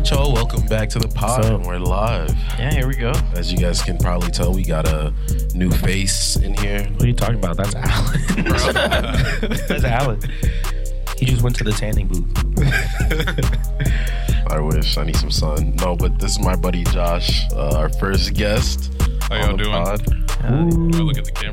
right, y'all. Welcome back to the pod. We're live. Yeah, here we go. As you guys can probably tell, we got a new face in here. What are you talking about? That's Alan. That's Alan. He just went to the tanning booth. I wish I need some sun. No, but this is my buddy Josh, uh, our first guest. How y'all the doing? pod. Do I look at the camera?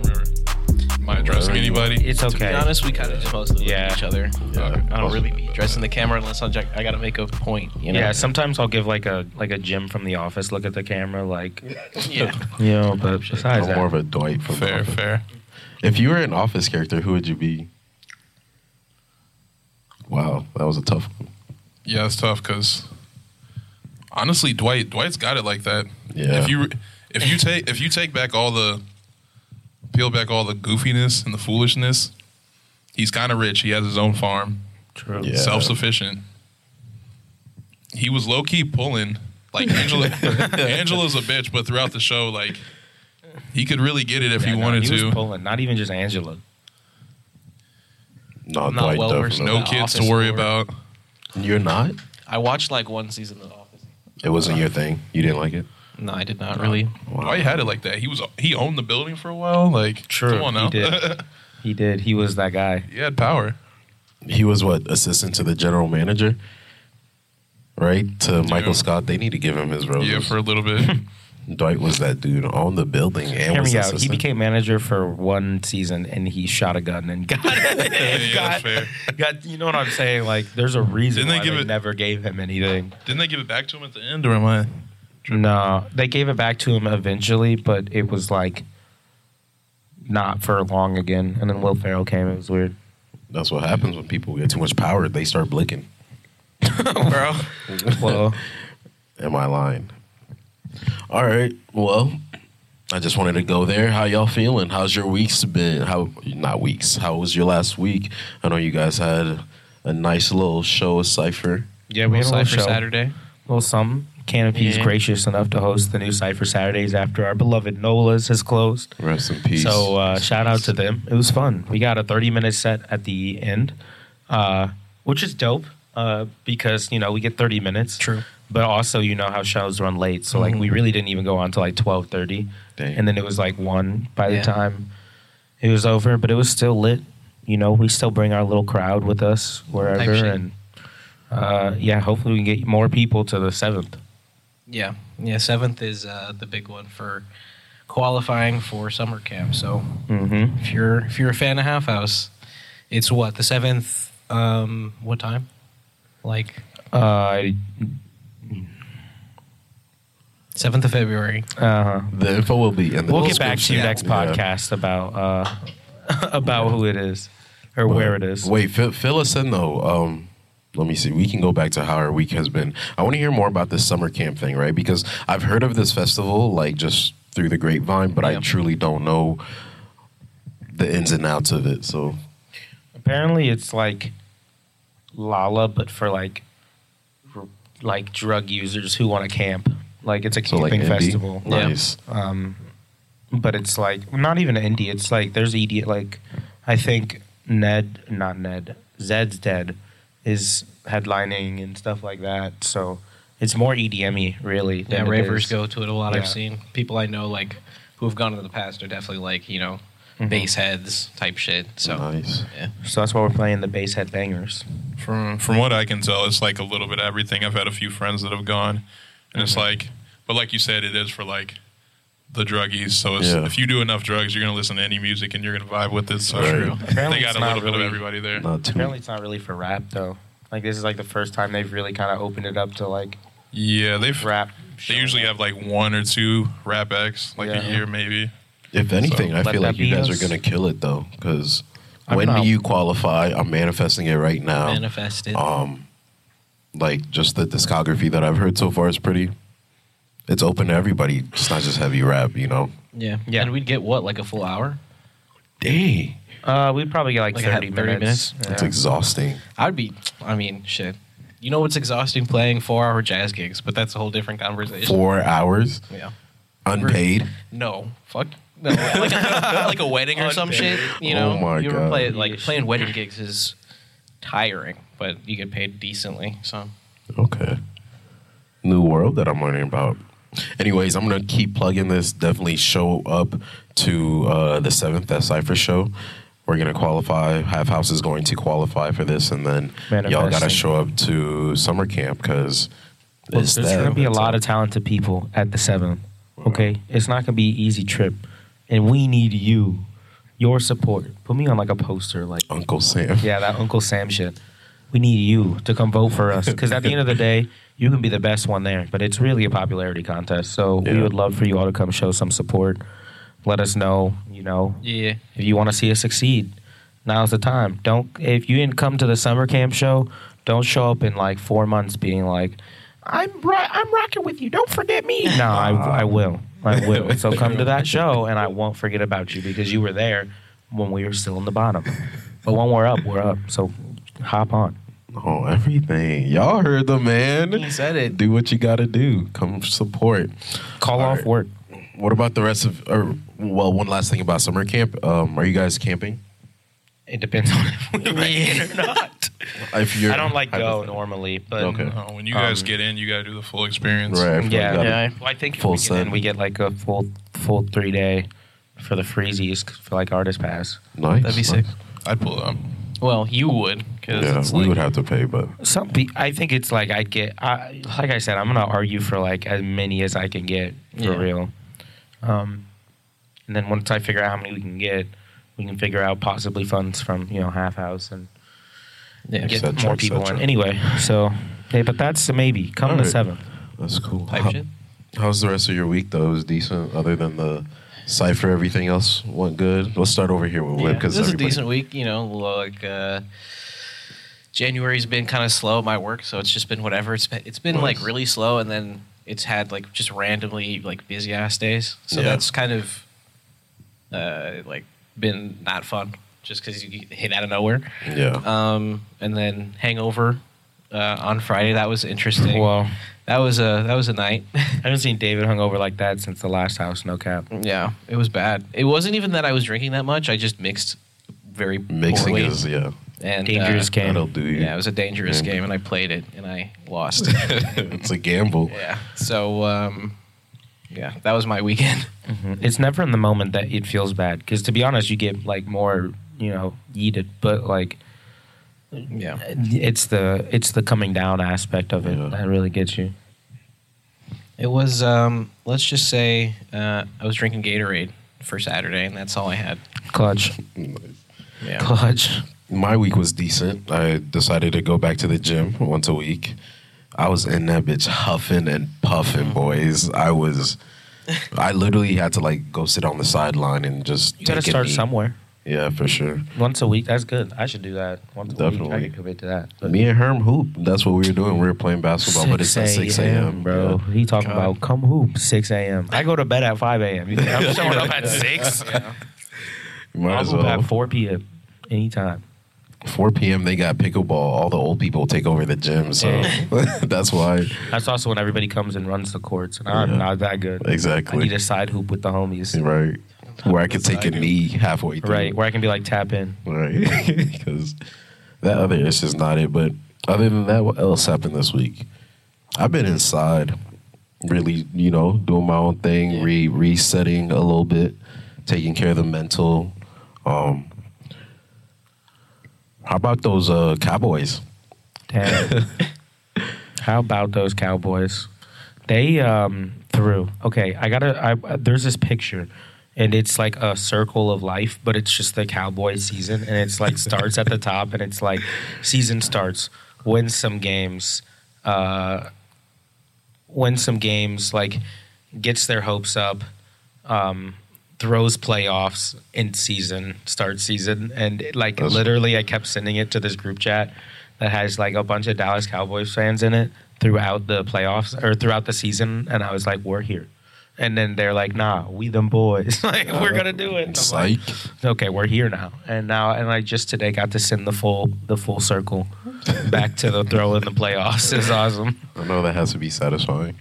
Am I addressing Right. anybody? It's To be honest, we kind of just mostly look Yeah. at each other. Yeah. I don't really be addressing the camera unless I'm, I got to make a point. You know? Yeah, sometimes I'll give like a like a Jim from the office look at the camera, like yeah. you know. But besides I'm that, more of a Dwight from Fair, Office. fair. If you were an Office character, who would you be? Wow, that was a tough one. Yeah, it's tough because honestly, Dwight Dwight's got it like that. Yeah. If you if you take if you take back all the peel back all the goofiness and the foolishness, he's kind of rich. He has his own farm, true. Yeah. self sufficient. He was low key pulling like Angela. Angela's a bitch, but throughout the show, like he could really get it if Yeah, he no, wanted he to. was pulling. Not even just Angela. No, not Dwight well versed definitely. no kids to worry lore. about. You're not. I watched like one season of The Office. It wasn't your thing. You didn't like it. No, I did not really. Wow. Dwight had it like that. He was he owned the building for a while. Like, True, come on he did. He did. He was that guy. he had power. He was what assistant to the general manager, right? To Michael Scott. They need to give him his roses. Yeah, for a little bit. Dwight was that dude on the building and Hear was me out. He became manager for one season, and he shot a gun and got it. yeah, got, that's fair. got- you know what I'm saying? Like, there's a reason Didn't they give they it- never gave him anything. Didn't they give it back to him at the end, or am I? No, they gave it back to him eventually, but it was like not for long again. And then Will Ferrell came. It was weird. That's what happens when people get too much power. They start blinking. Bro. Well, Am I lying? All right. Well, I just wanted to go there. How y'all feeling? How's your weeks been? How not weeks? How was your last week? I know you guys had a nice little show of Cipher. yeah, we had a little Cypher show. Saturday. Well, some is Yeah. gracious enough to host the new Cypher Saturdays after our beloved Nola's has closed. Rest in peace. So uh, shout out to them. It was fun. We got a 30 minute set at the end, uh, which is dope uh, because you know we get 30 minutes. True. But also, you know how shows run late, so like we really didn't even go on till like 12:30, Dang. and then it was like one by Yeah. the time it was over. But it was still lit. You know, we still bring our little crowd with us wherever, and uh, yeah, hopefully we can get more people to the seventh. Yeah. Yeah. Seventh is uh, the big one for qualifying for summer camp. So Mm-hmm. if you're if you're a fan of Half House, it's what the seventh. Um, what time? Like Uh, seventh of February. uh-huh. the info will be in the We'll get back to you description. next Yeah. podcast about uh, about who it is or where it is. Wait, fill, fill us in though. Um, let me see. We can go back to how our week has been. I want to hear more about this summer camp thing, right? Because I've heard of this festival like just through the grapevine, but I truly don't know the ins and outs of it. So Apparently, it's like Lolla, but for like r- like drug users who want to camp. Like it's a So like camping indie? festival. Yeah. Nice. Um, but it's like not even indie. It's like there's ED. Like I think Ned, not Ned, Zeds Dead, is headlining and stuff like that. So it's more EDM-y, really. Yeah, than it ravers go to it a lot. Yeah. I've seen people I know like who have gone in the past are definitely like you know Mhm. bass heads type shit. So nice. yeah, So that's why we're playing the bass head bangers. From from what I can tell, it's like a little bit of everything. I've had a few friends that have gone, and it's Mm-hmm. like, but like you said, it is for like the druggies. So it's, Yeah. if you do enough drugs, you're gonna listen to any music and you're gonna vibe with it. So Right. true. Apparently they got a not little bit of really- everybody there. Not. Apparently, it's not really for rap though. Like this is like the first time they've really kind of opened it up to like Yeah, they've rap. they usually have like one or two rap acts like Yeah. a year maybe. If anything, I feel like you guys us. are gonna kill it though, because when not- do you qualify? I'm manifesting it right now. manifested. Um, like just the discography that I've heard so far is pretty. It's open to everybody. It's not just heavy rap, you know. yeah, Yeah. And we'd get what like a full hour. Dang, Uh, we'd probably get like, Like 30, 30 minutes. minutes? it's Yeah. exhausting. I'd be. I mean, shit. You know what's exhausting? Playing four-hour jazz gigs, but that's a whole different conversation. Four hours, Yeah. unpaid. No. Fuck. No, like, a, like a wedding or some shit. You know. Oh my you ever God. play it like playing wedding gigs is tiring, but you get paid decently. So Okay. New world that I'm learning about. Anyways, I'm gonna keep plugging this. Definitely show up to uh, the seventh at Cipher show. We're gonna qualify. Half House is going to qualify for this, and then y'all gotta Manifesting. show up to summer camp because Well, there's going to be a lot of talented people at the seventh. Okay, it's not going to be an easy trip, and we need you, your support. Put me on like a poster, like Uncle Sam. yeah, that Uncle Sam shit. We need you to come vote for us because at the end of the day, you can be the best one there, but it's really a popularity contest. So we would love for you all to come show some support. Let us know, you know, Yeah. if you want to see us succeed. Now's the time. Don't if you didn't come to the summer camp show, don't show up in like four months being like, I'm right, I'm rocking with you. Don't forget me. No, I, I will. I will. So come to that show, and I won't forget about you because you were there when we were still in the bottom. But when we're up, we're up. So hop on. Oh, everything. Y'all heard the man. He said it. Do what you gotta do. Come support. Call All off right. work. What about the rest of? Or well, one last thing about summer camp. Um, are you guys camping? It depends on if we make it or not. If you're, I don't like go normally, but Okay. Uh, when you guys Um, get in, you got to do the full experience. Right. I Yeah. you Yeah. Well, I think if Full we, get in, we get like a full full three day for the freezies for like artist pass. Nice. That'd be sick. I'd pull up. Well, you would because Yeah, it's we like, would have to pay, but Some pe- I think it's like I'd get. I, like I said, I'm gonna argue for like as many as I can get for Yeah. real. Um, and then once I figure out how many we can get, we can figure out possibly funds from you know Half House and Yeah. get cetera, more et people in. cetera. Anyway, so hey, but that's a maybe. Come All the right. seventh. that's cool. Type How- shit. How's the rest of your week though? It was decent, other than the cipher. Everything else went good. Let's start over here with Yeah, Whip this because is a decent week. You know, like uh, January's been kind of slow at my work, so it's just been whatever. It's been, it's been like really slow, and then it's had like just randomly like busy ass days. So Yeah. that's kind of uh, like been not fun, just because you hit out of nowhere. Yeah. Um, and then Hangover uh, on Friday that was interesting. Well, that was a that was a night. I haven't seen David hungover like that since the last house. No cap. yeah, it was bad. It wasn't even that I was drinking that much. I just mixed very Mixing poorly. is yeah. and Dangerous uh, game. That'll do you. Yeah, it was a dangerous And- game, and I played it, and I lost. it's a gamble. yeah. So, um, yeah, that was my weekend. Mhm. It's never in the moment that it feels bad because to be honest, you get like more you know yeeted, but like Yeah. it's the it's the coming down aspect of it Yeah. that really gets you. It was, um, let's just say, uh, I was drinking Gatorade for Saturday, and that's all I had. Clutch, Yeah. clutch. My week was decent. I decided to go back to the gym once a week. I was in that bitch huffing and puffing, boys. I was. I literally had to like go sit on the sideline and just. You got to take start knee. somewhere. Yeah, for sure. Once a week, that's good. I should do that once a week. I Definitely. can commit to that. But Me and Herm hoop. That's what we were doing. We were playing basketball, but it's at six a.m. bro. Yeah. He talking God. about come hoop six a.m. I go to bed at five a.m. You think I'm showing up at six? Might I'll as hoop well. at four p.m. anytime. 4 p.m. They got pickleball. All the old people take over the gym, so that's why. That's also when everybody comes and runs the courts, and I'm Yeah. not that good. Exactly. I Exactly. need a side hoop with the homies. Right. Where I could That's take a what knee halfway through. Right, where I can be like tap in. Right. Because that other is just not it. But other than that, what else happened this week? I've been inside, really, you know, doing my own thing, Yeah. re resetting a little bit, taking care of the mental. Um, how about those uh, Cowboys? Damn. How about those Cowboys? They um threw. Okay, I gotta. I, there's this picture, and it's like a circle of life, but it's just the Cowboys season, and it's like starts at the top, and it's like season starts, wins some games, uh, wins some games, like gets their hopes up, um, throws playoffs in season, starts season, and it, like That's- literally, I kept sending it to this group chat that has like a bunch of Dallas Cowboys fans in it throughout the playoffs or throughout the season, and I was like, "We're here." And then they're like, "Nah, we them boys. like, we're gonna do it." And like, okay, we're here now, and now, and I just today got to send the full the full circle back to the throw in the playoffs. It's awesome. I know that has to be satisfying.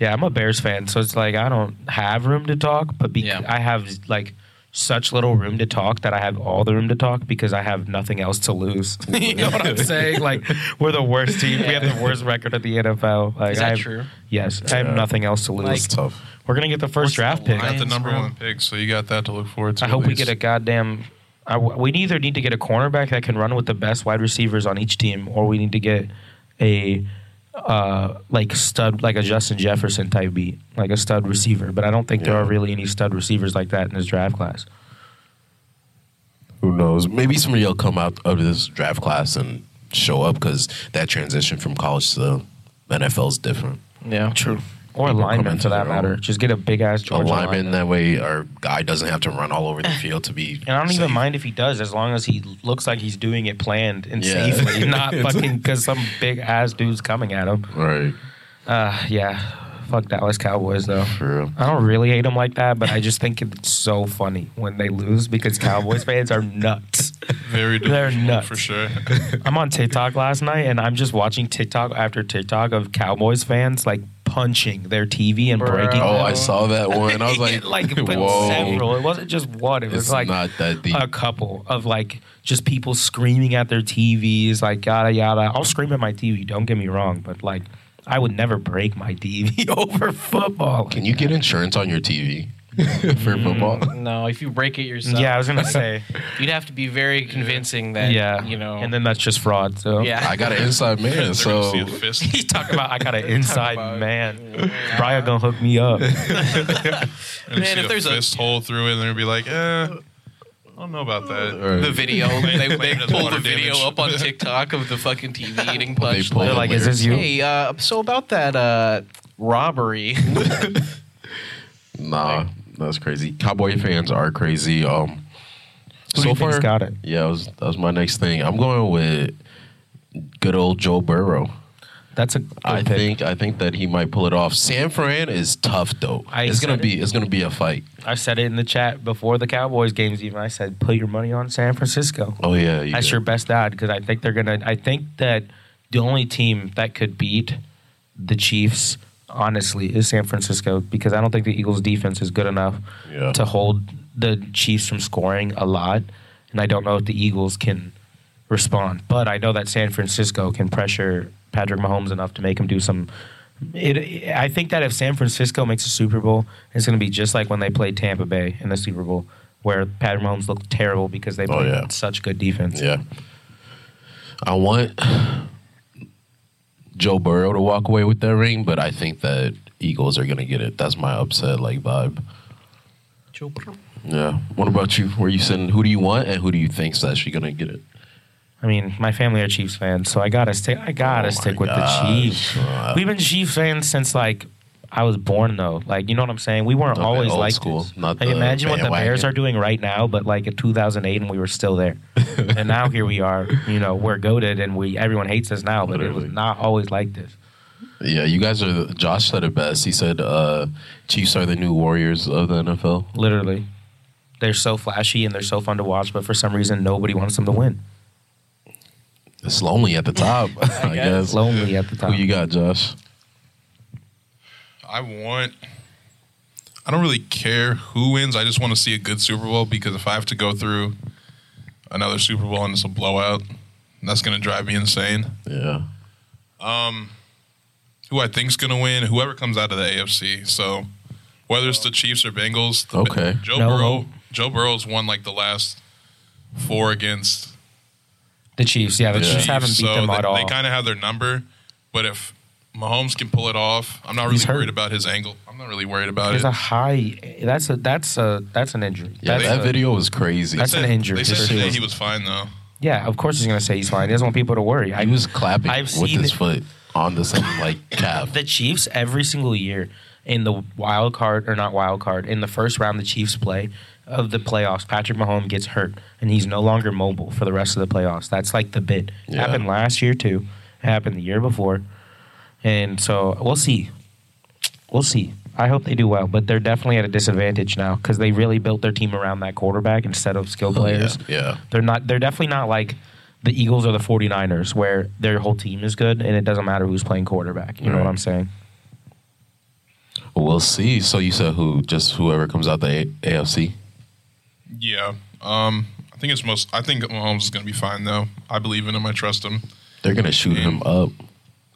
Yeah, I'm a Bears fan, so it's like I don't have room to talk, but bec- Yeah. I have like such little room to talk that I have all the room to talk because I have nothing else to lose. you know what I'm saying? Like we're the worst team. We have the worst record at the NFL. Like Is I that have, true? Yes, I have nothing else to lose. That's tough. we're gonna get the first What's draft the pick. line? Got the number bro. one pick, so you got that to look forward to. I at hope we get a goddamn. I, we either need to get a cornerback that can run with the best wide receivers on each team, or we need to get a uh, like stud, like a Justin Jefferson type beat, like a stud receiver. But I don't think there are really any stud receivers like that in this draft class. Who knows? Maybe somebody will come out of this draft class and show up because that transition from college to the NFL is different. Yeah. True. Or a lineman for that matter. Just get a big ass Georgia lineman lineman. that way, our guy doesn't have to run all over the field to be. And I don't even mind if he does, as long as he looks like he's doing it planned and Yeah. safely, not fucking because some big ass dude's coming at him. Right. Uh, yeah, fuck Dallas Cowboys though. For real. I don't really hate them like that, but I just think it's so funny when they lose because Cowboys fans are nuts. very They're nuts. for sure. I'm on TikTok last night and I'm just watching TikTok after TikTok of Cowboys fans like punching their TV and Bro. breaking. Oh, them. I saw that one. I was like, like but whoa. several. It wasn't just one. It was It's like not that deep. a couple of like just people screaming at their TVs, like yada yada. I'll scream at my TV. Don't get me wrong, but like I would never break my TV over football. Can you get insurance on your TV for football? No, if you break it yourself. Yeah, I was gonna say. You'd have to be very convincing that. yeah, You know. and then that's just fraud. So Yeah. I got an inside man, so see a fist. he's talking about I got an inside about- man. Brian gonna hook me up. Man, see if a there's a- fist hole through it, and they'd be like, eh, I don't know about that. Right. the video. They, they Claim it as pull the video damage. up on TikTok of the fucking TV eating punch. pull They're like, "Is this you?" Hey, uh, so about that uh, robbery. Nah, that's crazy. Cowboy fans are crazy. Um, Who you think's got it? Yeah, that was, that was my next thing. I'm going with good old Joe Burrow. That's a I pick. think I think that he might pull it off. San Fran is tough though. I it's gonna said be it's gonna be a fight. I said it in the chat before the Cowboys games. Even I said, put your money on San Francisco. Oh yeah, you That's did. your best ad because I think they're gonna. I think that the only team that could beat the Chiefs, honestly, is San Francisco because I don't think the Eagles' defense is good enough Yeah. to hold the Chiefs from scoring a lot, and I don't know if the Eagles can respond. But I know that San Francisco can pressure Patrick Mahomes enough to make him do some. It, I think that if San Francisco makes a Super Bowl, it's going to be just like when they played Tampa Bay in the Super Bowl, where Patrick Mahomes looked terrible because they Oh, played yeah. such good defense. Yeah. I want Joe Burrow to walk away with that ring, but I think that Eagles are gonna get it. That's my upset like vibe. Joe Burrow. Yeah. What about you? Where you sitting? Who do you want, and who do you think's actually gonna get it? I mean, my family are Chiefs fans, so I gotta stick. I gotta Oh stick with gosh. the Chiefs. Uh, We've been Chiefs fans since like I was born, though. Like you know what I'm saying? We weren't always old like school, this. not like imagine what the Bears are doing right now, but like in 2008, and we were still there. and now here we are. You know, we're goaded, and we everyone hates us now, but it was not always like this. Yeah, you guys are. Josh said it best. He said, uh, "Chiefs are the new Warriors of the NFL." Literally, they're so flashy and they're so fun to watch, but for some reason, nobody wants them to win. It's lonely at the top. I, guess. It's lonely at the top. Who you got, Josh? I want. I don't really care who wins. I just want to see a good Super Bowl because if I have to go through another Super Bowl and it's a blowout, that's going to drive me insane. Yeah. Um, who I think's going to win? Whoever comes out of the AFC. So whether it's the Chiefs or Bengals, the- Okay. Joe No Burrow. hope. Joe Burrow's won like the last four against the Chiefs, yeah, the Yeah. Chiefs haven't beat so them they, at all. They kind of have their number, but if Mahomes can pull it off, I'm not really worried about his angle. I'm not really worried about There's it. a high. That's a that's a that's an injury. Yeah, that's that a- video was crazy. That's They an injury, They said today he was fine though. Yeah, of course he's gonna say he's fine. He doesn't want people to worry. I he was clapping I've with seen his it. foot on the same like calf. the Chiefs every single year in the wild card or not wild card in the first round the Chiefs play of the playoffs. Patrick Mahomes gets hurt and he's no longer mobile for the rest of the playoffs. That's like the bit. Yeah. happened last year too. It happened the year before, and so we'll see. We'll see. I hope they do well, but they're definitely at a disadvantage now because they really built their team around that quarterback instead of skill players. Yeah, yeah. They're not. They're definitely not like the Eagles or the 49ers where their whole team is good and it doesn't matter who's playing quarterback. You know what I'm saying? We'll see. So you said who? Just whoever comes out the A- AFC. Yeah. Um, I think it's most. I think Mahomes is going to be fine though. I believe in him. I trust him. They're gonna shoot him up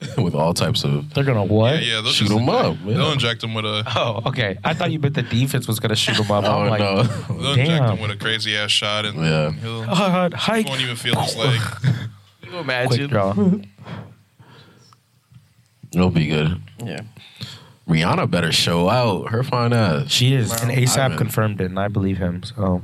with all types of. They're gonna what? Yeah, yeah. They'll Shoot just him up, yeah. They'll inject them with a. Oh, okay. I thought you meant the defense was gonna shoot them up. Oh I'm like, no! They'll inject Damn. him with a crazy ass shot, and Yeah. he'll uh, hike. won't even feel his leg. Can you Quick imagine? draw. It'll be good. Yeah. Rihanna better show out. Her fine ass. She is, and ASAP Ivan. confirmed it, and I believe him. So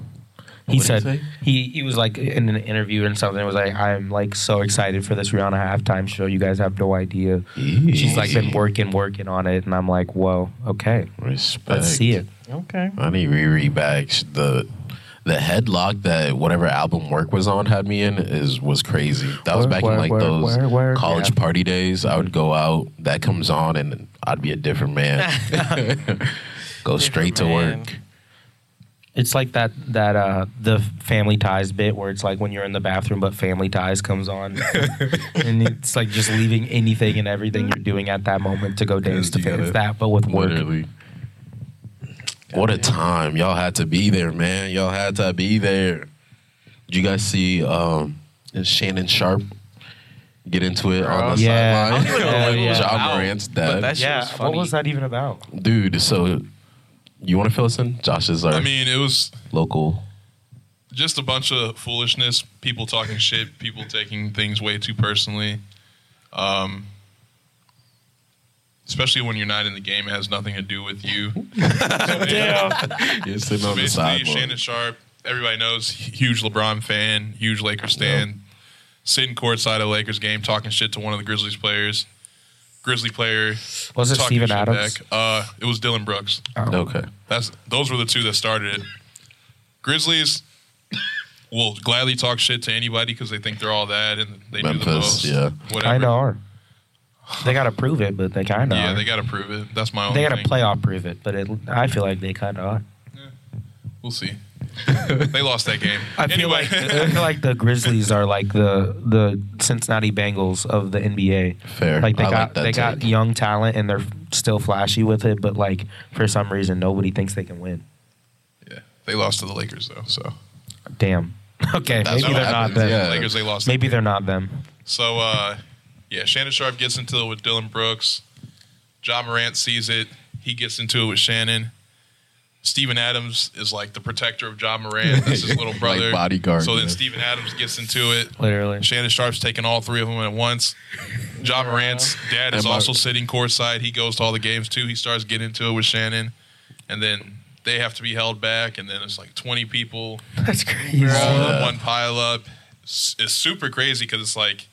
he What'd he said say? he he was like in an interview and something It was like, I'm like so excited for this Rihanna halftime show. You guys have no idea. She's like been working, working on it, and I'm like, whoa, okay, Respect. let's see it. Okay. I need Riri back. The the headlock that whatever album work was on had me in is was crazy. That was Work, back in like work, those work, work, college yeah. party days. I would go out, that comes on, and I'd be a different man. go straight to man. work. It's like that that uh the Family Ties bit where it's like when you're in the bathroom, but Family Ties comes on, and it's like just leaving anything and everything you're doing at that moment to go dance to You that, but with work. Literally. What a time. Y'all had to be there, man. Y'all had to be there. Did you guys see um is Shannon Sharpe get into it on the Yeah. sideline? I don't even know what Ja about, Morant's but dad. that shit Yeah, was what was that even about? Dude, so you want to fill us in? Josh is our I mean, it was local. just a bunch of foolishness. People talking shit. People taking things way too personally. Um, especially when you're not in the game, it has nothing to do with you. Damn. You're sitting So on the basically, sideline. Shannon Sharpe, everybody knows, huge LeBron fan, huge Lakers fan, sitting courtside at a Lakers game, talking shit to one of the Grizzlies players. Grizzly player Was it talking Steven shit Adams? back. Uh, it was Dillon Brooks. Okay. That's those were the two that started it. Grizzlies will gladly talk shit to anybody because they think they're all that and they do the most. yeah. whatever. Kind of are. They got to prove it, but they kind of Yeah, are. they got to prove it. That's my only. They got to thing. playoff prove it, but it, I feel like they kind of are. We'll see. they lost that game. I feel Anyway. like I feel like the Grizzlies are like the the Cincinnati Bengals of the NBA. Fair. Like they I got like that they got young talent and they're still flashy with it, but like for some reason nobody thinks they can win. yeah, they lost to the Lakers though. So Damn. Okay, That's maybe they're not them. yeah. Lakers they lost. Maybe that they're game. not them. So uh, yeah, Shannon Sharpe gets into it with Dillon Brooks. Ja Morant sees it. He gets into it with Shannon. Steven Adams is like the protector of Ja Morant. That's his little Like brother. bodyguard, So then yeah. Steven Adams gets into it. Literally. Shannon Sharpe's taking all three of them at once. Ja Morant's dad is Am I- also sitting courtside. He goes to all the games too. He starts getting into it with Shannon, and then they have to be held back. And then it's like twenty people That's crazy. all Yeah. in one pile up. It's, it's super crazy because it's like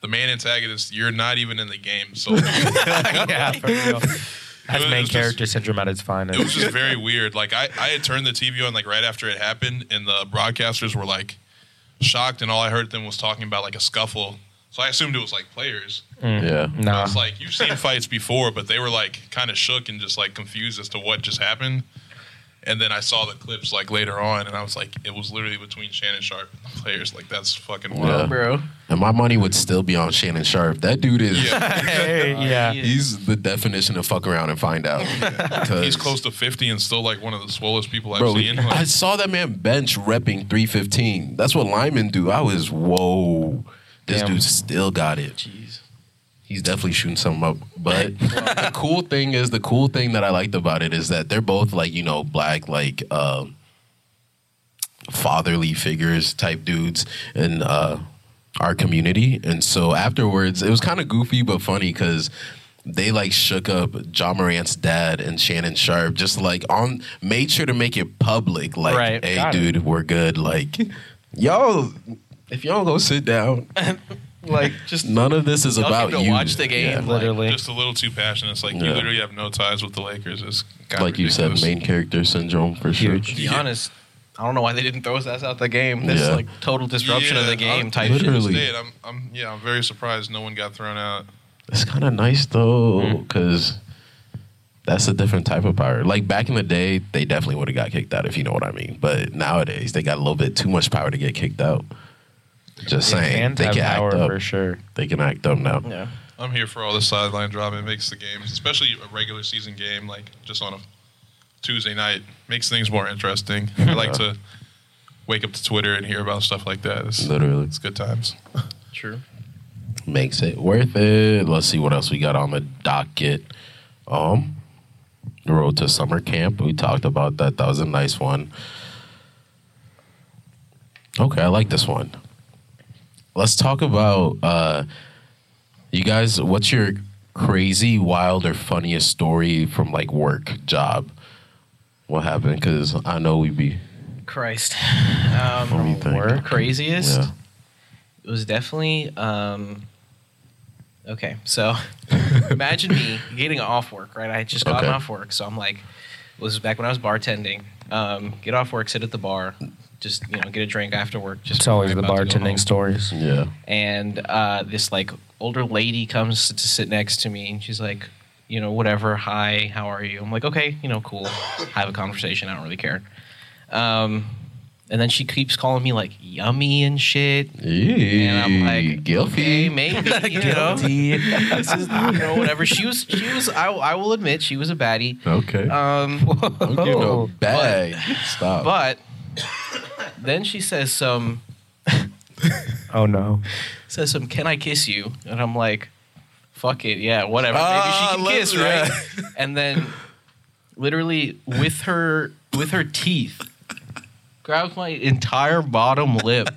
the main antagonist. You're not even in the game, so it yeah, for real. That's was main just- character syndrome at its finest. It was just very weird. Like I, I had turned the TV on like right after it happened, and the broadcasters were like shocked, and all I heard them was talking about like a scuffle. So I assumed it was like players. Mm. Yeah. no. nah. It's like you've seen fights before, but they were like kind of shook and just like confused as to what just happened. And then I saw the clips like later on, and I was like, it was literally between Shannon Sharpe and the players. Like that's fucking Yeah. wild. bro. And my money would still be on Shannon Sharpe. That dude is. Yeah, Hey, yeah. He's the definition of fuck around and find out. 'Cause- he's close to fifty and still like one of the swollest people I've Bro, seen. I saw that man bench repping 315. That's what linemen do. I was, whoa. This Damn. dude still got it. Jeez. He's definitely shooting something up. But the cool thing is, the cool thing that I liked about it is that they're both like, you know, black, like, um, fatherly figures type dudes in uh, our community. And so afterwards, it was kind of goofy but funny because they like shook up Ja Morant's dad and Shannon Sharpe, just like on made sure to make it public. Like, Right, hey, got it. dude, we're good. Like, yo, if y'all go sit down, Like just none of this is about to you. watch the game, Yeah. like, Literally. just a little too passionate. It's like you Yeah. literally have no ties with the Lakers. It's kinda like you said, ridiculous. main character syndrome for sure. Huge. to be honest, I don't know why they didn't throw his ass out the game. This Yeah. is like total disruption of Yeah, the game I'm- type to shit. this Literally. day, I'm, I'm, yeah, I'm very surprised no one got thrown out. It's kind of nice though, mm-hmm. because that's a different type of power. Like back in the day, they definitely would have got kicked out if you know what I mean. But nowadays, they got a little bit too much power to get kicked out. Just Yeah, saying, fans they have can power act up. for sure. They can act up now. Yeah. I'm here for all the sideline drama. It makes the games, especially a regular season game, like just on a Tuesday night, makes things more interesting. I like to wake up to Twitter and hear about stuff like that. It's, Literally. it's good times. True. Makes it worth it. Let's see what else we got on the docket. Um, the road to summer camp. We talked about that. That was a nice one. Okay, I like this one. Let's talk about uh, you guys. What's your crazy, wild, or funniest story from like work, job? What happened? Because I know we'd be. Christ. What do you Um, work craziest. Yeah. It was definitely. Um, okay, so imagine me getting off work. Right, I just gotten Okay. off work, so I'm like, this was back when I was bartending. Um, get off work, sit at the bar, just you know, get a drink after work. Just It's always the before I'm about to go bartending stories. Yeah. and uh, this like older lady comes to sit next to me and she's like you know whatever hi how are you i'm like okay you know cool have a conversation i don't really care um, and then she keeps calling me like yummy and shit and i'm like guilty. okay maybe you know this is you know whatever she was she was I, I will admit she was a baddie Okay. um, Don't give no bag. Stop. but then she says some Oh no. says some can i kiss you? And i'm like fuck it yeah whatever. Ah, maybe she can kiss right? And then literally with her with her teeth grabs my entire bottom lip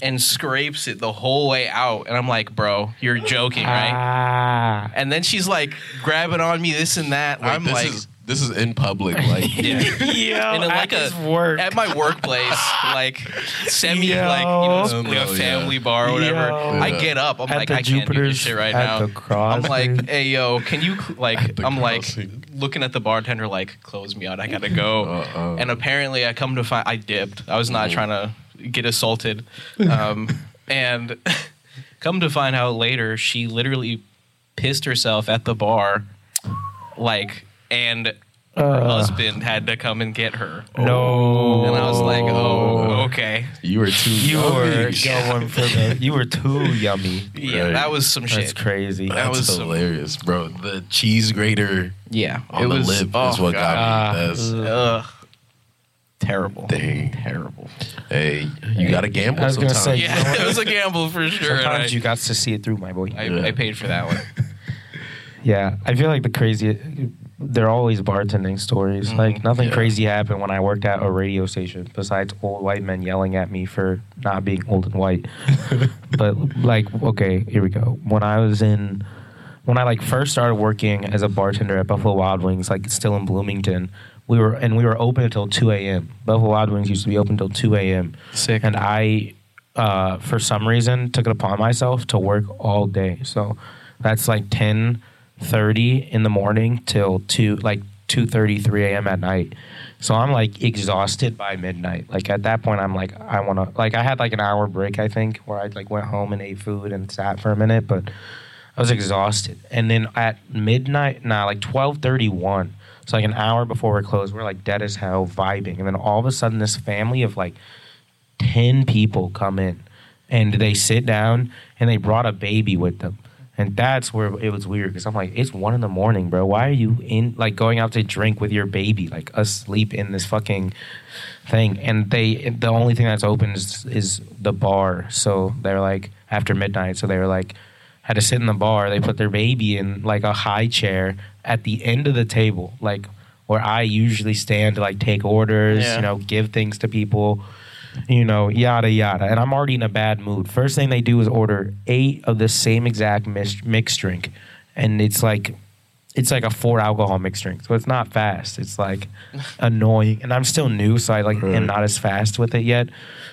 and scrapes it the whole way out. And i'm like bro you're joking right? Ah. and then she's like grabbing on me this and that. Like, i'm this like is this is in public. Like yeah Yo, And in, like, at a- his work. at my workplace, like semi, Yo. like you know, Oh, like a family bar or whatever. Yo. I get up. I'm At like, the I can't do this shit right at now. the cross, I'm like, hey yo, can you like? I'm like looking at the bartender, like, close me out. I gotta go. Uh-uh. And apparently, I come to find I dipped. I was not trying to get assaulted, um, and come to find out later, she literally pissed herself at the bar, like, and her Uh. husband had to come and get her. no. And I was like, oh, okay. you were too. You were yummy. going for the. You were too yummy. Yeah, Right. that was some That's shit. crazy. That That's was some- hilarious, bro. The cheese grater Yeah, on the lip is what got me. That's, Ugh. Terrible. Dang. Terrible. hey, you got to gamble I was gonna sometimes. say, Yeah, it was a gamble for sure. and Sometimes I, you got to see it through, my boy. I, Yeah. I paid for that one. Yeah, I feel like the crazy. They're always bartending stories. Mhm. Like nothing Yeah. crazy happened when I worked at a radio station besides old white men yelling at me for not being old and white. but like, okay, here we go. When I was in, when I like first started working as a bartender at Buffalo Wild Wings, like still in Bloomington, we were and we were open until two a.m. Buffalo Wild Wings used to be open until two a.m. Sick. And I, uh, for some reason, took it upon myself to work all day. So that's like ten thirty in the morning till two like two thirty three a.m. at night. So I'm like exhausted by midnight. Like at that point, I'm like I want to like I had like an hour break I think where I like went home and ate food and sat for a minute, but I was exhausted. And then at midnight, nah, like twelve thirty one. So like an hour before we're closed, we're like dead as hell vibing, and then all of a sudden, this family of like 10 people come in and they sit down and they brought a baby with them. And that's where it was weird because I'm like, it's one in the morning, bro. Why are you in, like, going out to drink with your baby, like, asleep in this fucking thing? And they, the only thing that's open is, is the bar. So they're like, after midnight. So they were like, had to sit in the bar. They put their baby in, like, a high chair at the end of the table, like, where I usually stand to, like, take orders, Yeah. you know, give things to people you know, yada yada. And I'm already in a bad mood. First thing they do is order eight of the same exact mix- mixed drink, and it's like, it's like a four alcohol mixed drink. So it's not fast. It's like annoying, and I'm still new, so I like Right. am not as fast with it yet.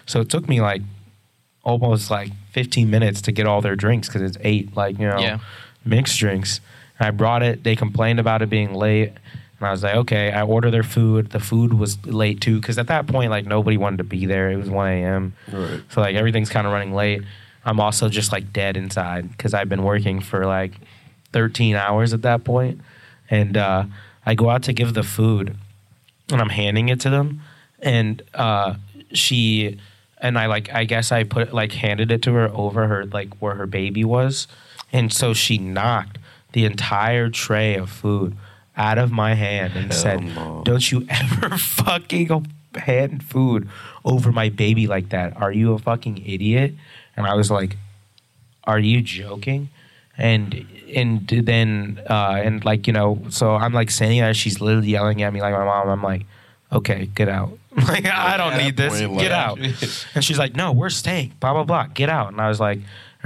So it took me like almost like 15 minutes to get all their drinks because it's eight like you know Yeah. mixed drinks. And I brought it. They complained about it being late. And I was like, okay, I order their food. The food was late too, because at that point, like nobody wanted to be there. It was 1 a.m. Right. So like everything's kind of running late. I'm also just like dead inside because I've been working for like 13 hours at that point. And uh, I go out to give the food and I'm handing it to them. And uh, she, and I like, I guess I put like handed it to her over her, like where her baby was. And so she knocked the entire tray of food out of my hand and Hell said, no. Don't you ever fucking hand food over my baby like that? Are you a fucking idiot?" And I was like, "Are you joking?" And and then uh, and like you know, so I'm like saying that she's literally yelling at me like my mom. I'm like, "Okay, get out." Like I don't need this. point, Get out. And she's like, "No, we're staying." Blah blah blah. Get out. And I was like,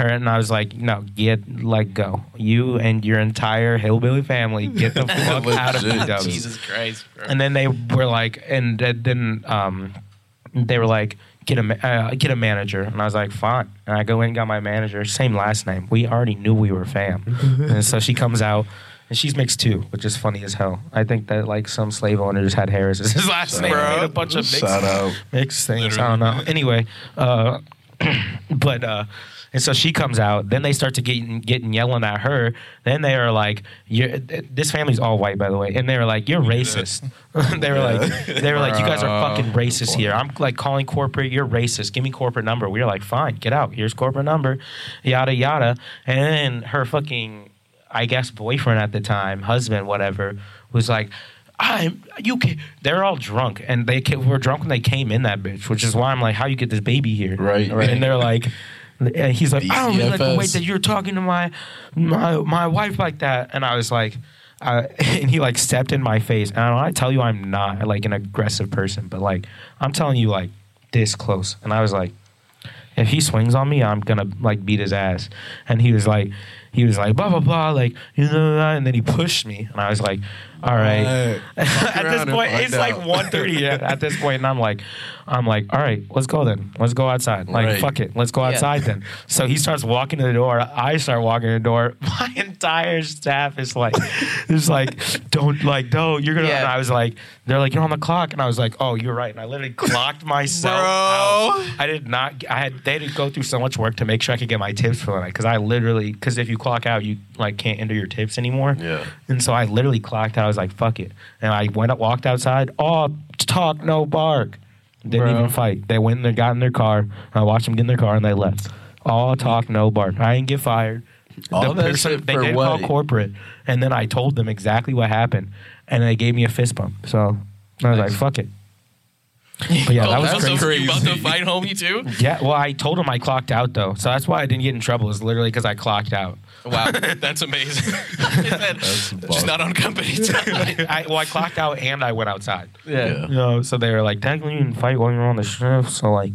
and I was like, "No, get like go. You and your entire hillbilly family get the fuck out of Legit. PW." Jesus Christ, bro. And then they were like, and then um, they were like, "Get a ma- uh, get a manager." And I was like, "Fine." And I go in and got my manager, same last name. We already knew we were fam. and so she comes out. And she's mixed too, which is funny as hell. I think that like some slave owner just had Harris as his last name. Bro, Made a bunch of mixed shout out. mixed things. I don't know. Anyway, uh, but uh, and so she comes out. Then they start to get getting yelling at her. Then they are like, "You're this family's all white, by the way." And they were like, "You're racist." they were like, "They were like, you guys are fucking racist here." I'm like calling corporate. You're racist. Give me corporate number. We were like, "Fine, get out. Here's corporate number." Yada yada. And then her fucking, I guess, boyfriend at the time, husband, whatever, was like. I'm you can they're all drunk and they were drunk when they came in that bitch, which is why I'm like, how you get this baby here? Right, right. And they're like, and he's like, I don't really like the way that you're talking to my my my wife like that. And I was like, uh, and he like stepped in my face. And I tell you, I'm not like an aggressive person, but like I'm telling you, like this close. And I was like, if he swings on me, I'm gonna like beat his ass. And he was like, he was like, blah blah blah, like you know, that. and then he pushed me, and I was like, all right. at this point, find it's like out. 1.30 at, at this point, and I'm like, I'm like, all right, let's go then. Let's go outside. Like, Right. fuck it, let's go Yeah. outside then. So he starts walking to the door. I start walking to the door. My entire staff is like, is like, don't like, don't. You're gonna. Yeah. And I was like, they're like, you're on the clock, and I was like, oh, you're right. And I literally clocked myself. Bro. out. I did not. I had. They had to go through so much work to make sure I could get my tips for the night because I literally because if you clock out, you like can't enter your tips anymore. Yeah. And so I literally clocked out. I was like, fuck it. And I went up, walked outside. Oh, talk, no bark. Didn't Bro. even fight. They went and they got in their car. I watched them get in their car and they left. All talk, no bark. I didn't get fired. All that shit they for did what? call corporate. And then I told them exactly what happened. And they gave me a fist bump. So I was like, fuck it. But yeah, oh, that was that's crazy. you about to fight homie too? Yeah, well, I told him I clocked out though, so that's why I didn't get in trouble. Is literally because I clocked out. Wow, that's amazing. That's Just not on company time. I, well, I clocked out and I went outside. Yeah. You know, so they were like, technically you didn't fight while you were on the shift, so like,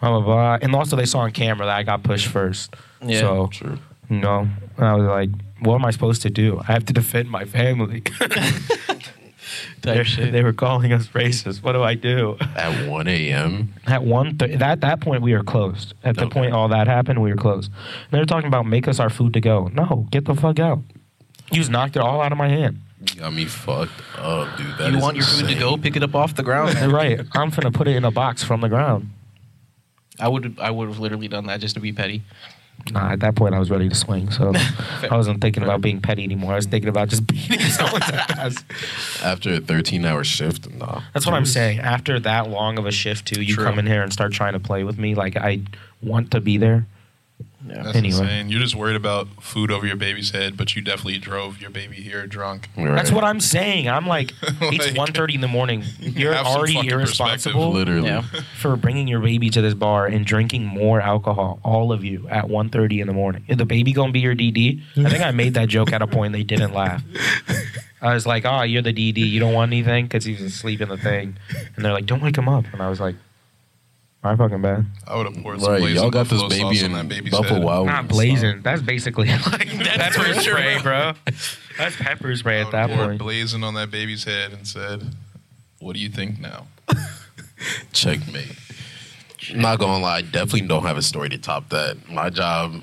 blah blah blah. And also they saw on camera that I got pushed first. Yeah. So True. you know, I was like, what am I supposed to do? I have to defend my family. Type shit. they were calling us racist. What do I do? At 1 a.m. At one, th- at that point, we were closed. At the Okay. point all that happened, we were closed. And they were talking about make us our food to go. No, get the fuck out. You just knocked it all out of my hand. You got me fucked up, dude. That you is want your food to go? Pick it up off the ground. You're right. I'm gonna put it in a box from the ground. I would I would have literally done that just to be petty. Nah, at that point, I was ready to swing. So I wasn't thinking about being petty anymore. I was thinking about just beating someone's ass. After a 13 hour shift, nah. That's what I'm saying. After that long of a shift, too, you True. come in here and start trying to play with me. Like I want to be there. Yeah. That's Anyway. insane. You're just worried about food over your baby's head, but you definitely drove your baby here drunk. Right. That's what I'm saying. I'm like, it's Like- 1.30 in the morning. You're Have some already fucking irresponsible Literally. Yeah. for bringing your baby to this bar and drinking more alcohol, all of you, at 1.30 in the morning. Is the baby gonna be your DD? I think I made that joke at a point. They didn't laugh. I was like, "Oh, you're the DD. You don't want anything because he's asleep in the thing." And they're like, "Don't wake him up." And I was like, "My fucking bad." I would have poured some Right. blazing Y'all got this buffalo baby sauce in on that baby's Buffalo head. Wild Not Wings. blazing. That's basically like That's pepper for sure, spray, bro. That's pepper spray I at would've that poured point. blazing on that baby's head and said, "What do you think now?" Checkmate. Not gonna lie, definitely don't have a story to top that. My job,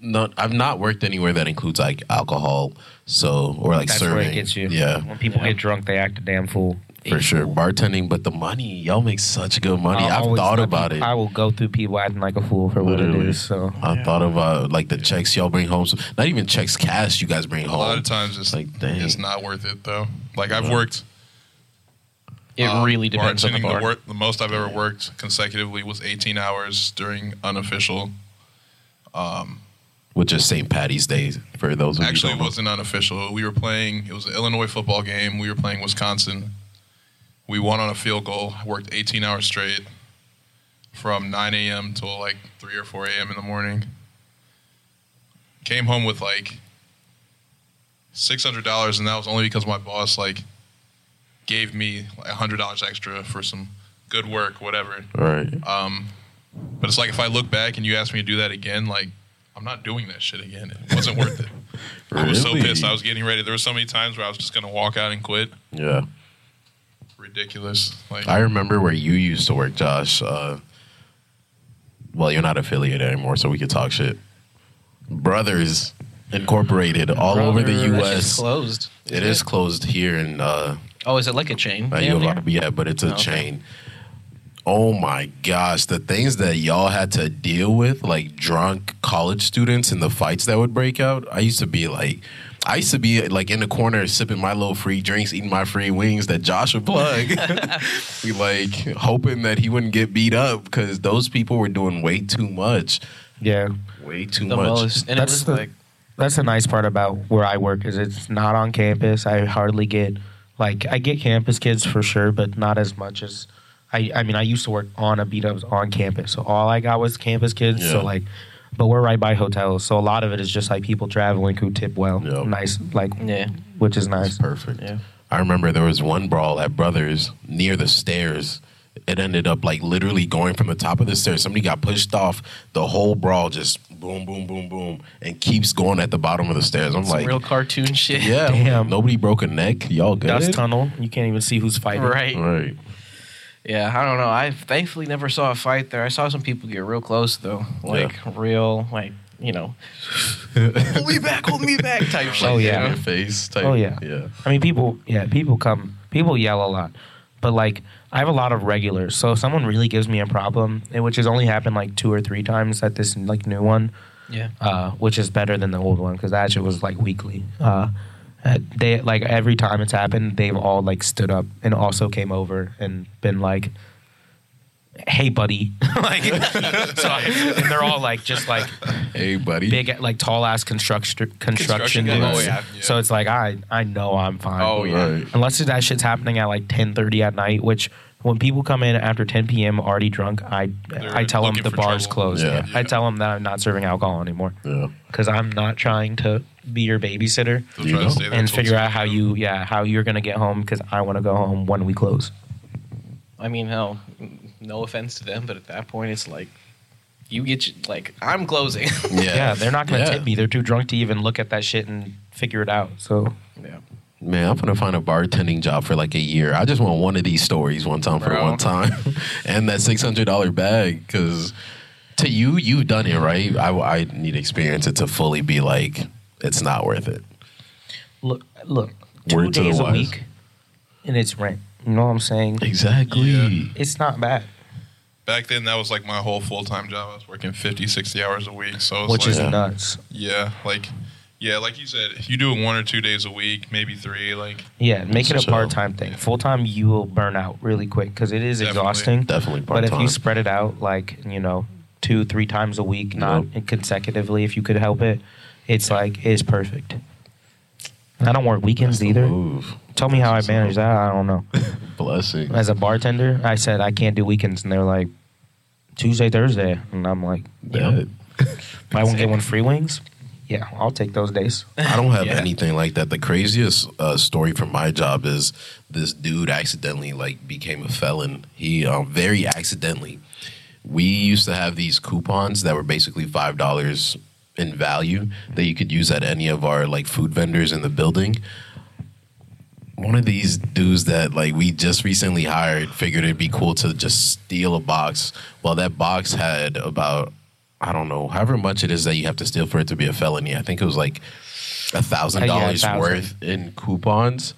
no, I've not worked anywhere that includes like alcohol, so or like That's serving. where it gets you. Yeah, When people get drunk, they act a damn fool. For sure. Bartending, but the money, y'all make such good money. I'll I've thought about people- it. I will go through people acting like a fool for what it is. So I thought about like the checks y'all bring home. So not even checks cash you guys bring home. A lot of times, it's Like, dang. it's not worth it though. Like I've Yeah. worked. It um, really depends on the bartending, bar. wor- the most I've ever worked consecutively was 18 hours during unofficial. Um, which is St. Patty's Day for those of Actually, you it wasn't unofficial. We were playing. It was an Illinois football game. We were playing Wisconsin, We won on a field goal. Worked 18 hours straight from 9 a.m. till like 3 or 4 a.m. in the morning. Came home with like $600, and that was only because my boss like gave me like $100 extra for some good work, whatever. Right. Um, but it's like if I look back and you ask me to do that again, like I'm not doing that shit again. It wasn't worth it. really? I was so pissed. I was getting ready. There were so many times where I was just gonna walk out and quit. Yeah. Ridiculous. Like I remember where you used to work, Josh. Uh, well, you're not affiliated anymore, so we could talk shit. Brothers Incorporated all over the Brother, that's U.S. just closed. It is closed here in uh, Oh, is it like a chain? uh, down U of there? R, yeah, but it's a Oh, okay. chain. Oh my gosh, the things that y'all had to deal with, like drunk college students and the fights that would break out. I used to be like, I used to be like in the corner sipping my little free drinks, eating my free wings that Josh would plug, like hoping that he wouldn't get beat up because those people were doing way too much, Yeah. way too The much. most, and That's it was the- like That's the nice part about where I work is it's not on campus. I hardly get like I get campus kids for sure, but not as much as I. I mean, I used to work on a beat ups on campus, so all I got was campus kids. Yeah. So like, but we're right by hotels, so a lot of it is just like people traveling who tip well, Yep. nice, like yeah, which is It's nice. perfect. yeah. I remember there was one brawl at Brothers near the stairs. It ended up like literally going from the top of the stairs. Somebody got pushed off. The whole brawl just boom, boom, boom, boom, and keeps going at the bottom of the stairs. I'm Some like, real cartoon shit. yeah, Damn. nobody broke a neck. Y'all good? Dust tunnel, you can't even see who's fighting. Right. Right. Yeah, I don't know. I thankfully never saw a fight there. I saw some people get real close though, like real, like you know, hold me back, hold me back type shit. Oh, yeah. Your face. Type. Oh, yeah. Yeah. I mean, people, yeah, people come, people yell a lot, but like I have a lot of regulars. So if someone really gives me a problem, which has only happened like two or three times at this like new one, yeah. uh, which is better than the old one because that shit was like weekly. Uh, uh, they like every time it's happened, they've all like stood up and also came over and been like, "Hey, buddy," like, so I- and they're all like just like Hey, buddy. big like tall ass construction construction Construction guys. dudes. Oh, yeah. So it's like I I know I'm fine. Oh, yeah. Right. Unless that shit's happening at like 10:30 at night, which when people come in after 10 p.m. already drunk, I They're I tell them the bar's trouble. closed. Yeah. Yeah. I tell them that I'm not serving alcohol anymore Yeah. because I'm not trying to be your babysitter You know? and figure out how you yeah how you're gonna get home because I want to go home when we close. I mean, hell, no offense to them, but at that point, it's like you get you, like I'm closing. Yeah. Yeah, they're not gonna Yeah. tip me. They're too drunk to even look at that shit and figure it out. So yeah. Man, I'm gonna find a bartending job for like a year. I just want one of these stories one time for Bro. one time, and that six hundred dollar bag. Because to you, you've done it right. I, I need to experience it to fully be like it's not worth it. look look two Word days a wise. week and it's rent. You know what I'm saying? Exactly. Yeah. It's not bad. Back then, that was like my whole full time job. I was working 50, 60 hours a week. So it's which like, is nuts. yeah, like, yeah, like you said, if you do it one or two days a week, maybe three, like, Yeah, make it a So- part time thing. Full time, you will burn out really quick because it is Definitely. exhausting. Definitely part But if you spread it out, like you know, two, three times a week, not consecutively, if you could help it, it's like it's perfect. I don't work weekends either. Move. Tell me how I manage that. I don't know. Blessing. As a bartender, I said I can't do weekends, and they're like Tuesday, Thursday, and I'm like, yeah. That- If I won't get one free wings, yeah, I'll take those days. I don't have Yeah. anything like that. The craziest uh, story from my job is this dude accidentally like became a felon. He um, very accidentally. We used to have these coupons that were basically five dollars in value that you could use at any of our like food vendors in the building. One of these dudes that like we just recently hired figured it'd be cool to just steal a box. Well, that box had about I don't know, however much it is that you have to steal for it to be a felony. I think it was like a thousand dollars 1,000. worth in coupons.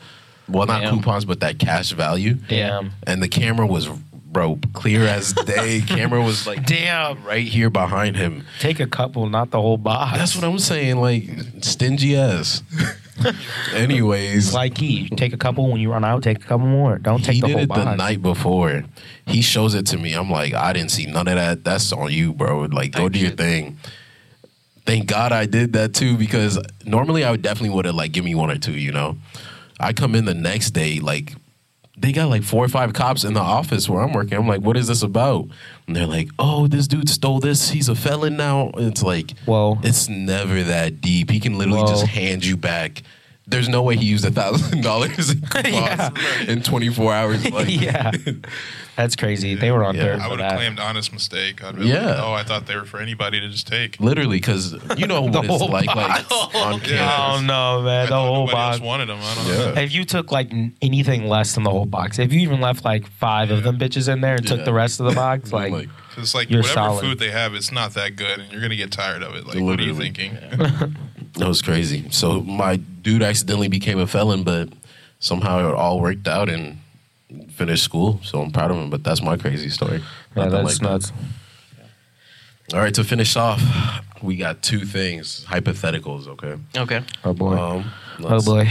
Well, not Damn. coupons, but that cash value. Damn. And the camera was bro clear as day. camera was like Damn. right here behind him. Take a couple, not the whole box. That's what I'm saying. Like stingy ass. Anyways, Like key. Take a couple when you run out. Take a couple more. Don't take he the did whole it box. the night before. He shows it to me. I'm like, I didn't see none of that. That's on you, bro. Like, go Type do your shit. thing. Thank God I did that too, because normally I would definitely would have like give me one or two. You know, I come in the next day like they got like four or five cops in the office where I'm working. I'm like, what is this about? And they're like, oh, this dude stole this. He's a felon now. It's like, Whoa. it's never that deep. He can literally Whoa. just hand you back. There's no way he used a thousand dollars in coupons in 24 hours. Like, yeah, that's crazy. They were on Yeah. third I would have claimed honest mistake. I'd be Yeah. like, oh, I thought they were for anybody to just take. Literally, because you know The what it's whole like, like on campus. Yeah. Oh no, I man! The whole nobody else box. wanted them. I don't know. Yeah. If you took like anything less than the whole box, if you even left like five of them bitches in there and took the rest of the box, I'm like, It's like You're whatever solid. food they have, it's not that good, and you're gonna get tired of it. Like, what are you Literally. thinking? That was crazy. So my dude accidentally became a felon, but somehow it all worked out and finished school. So I'm proud of him. But that's my crazy story. yeah, Nothing that's like that. nuts. All right, to finish off, we got two things hypotheticals. Okay. Okay. Oh boy, Um, oh boy.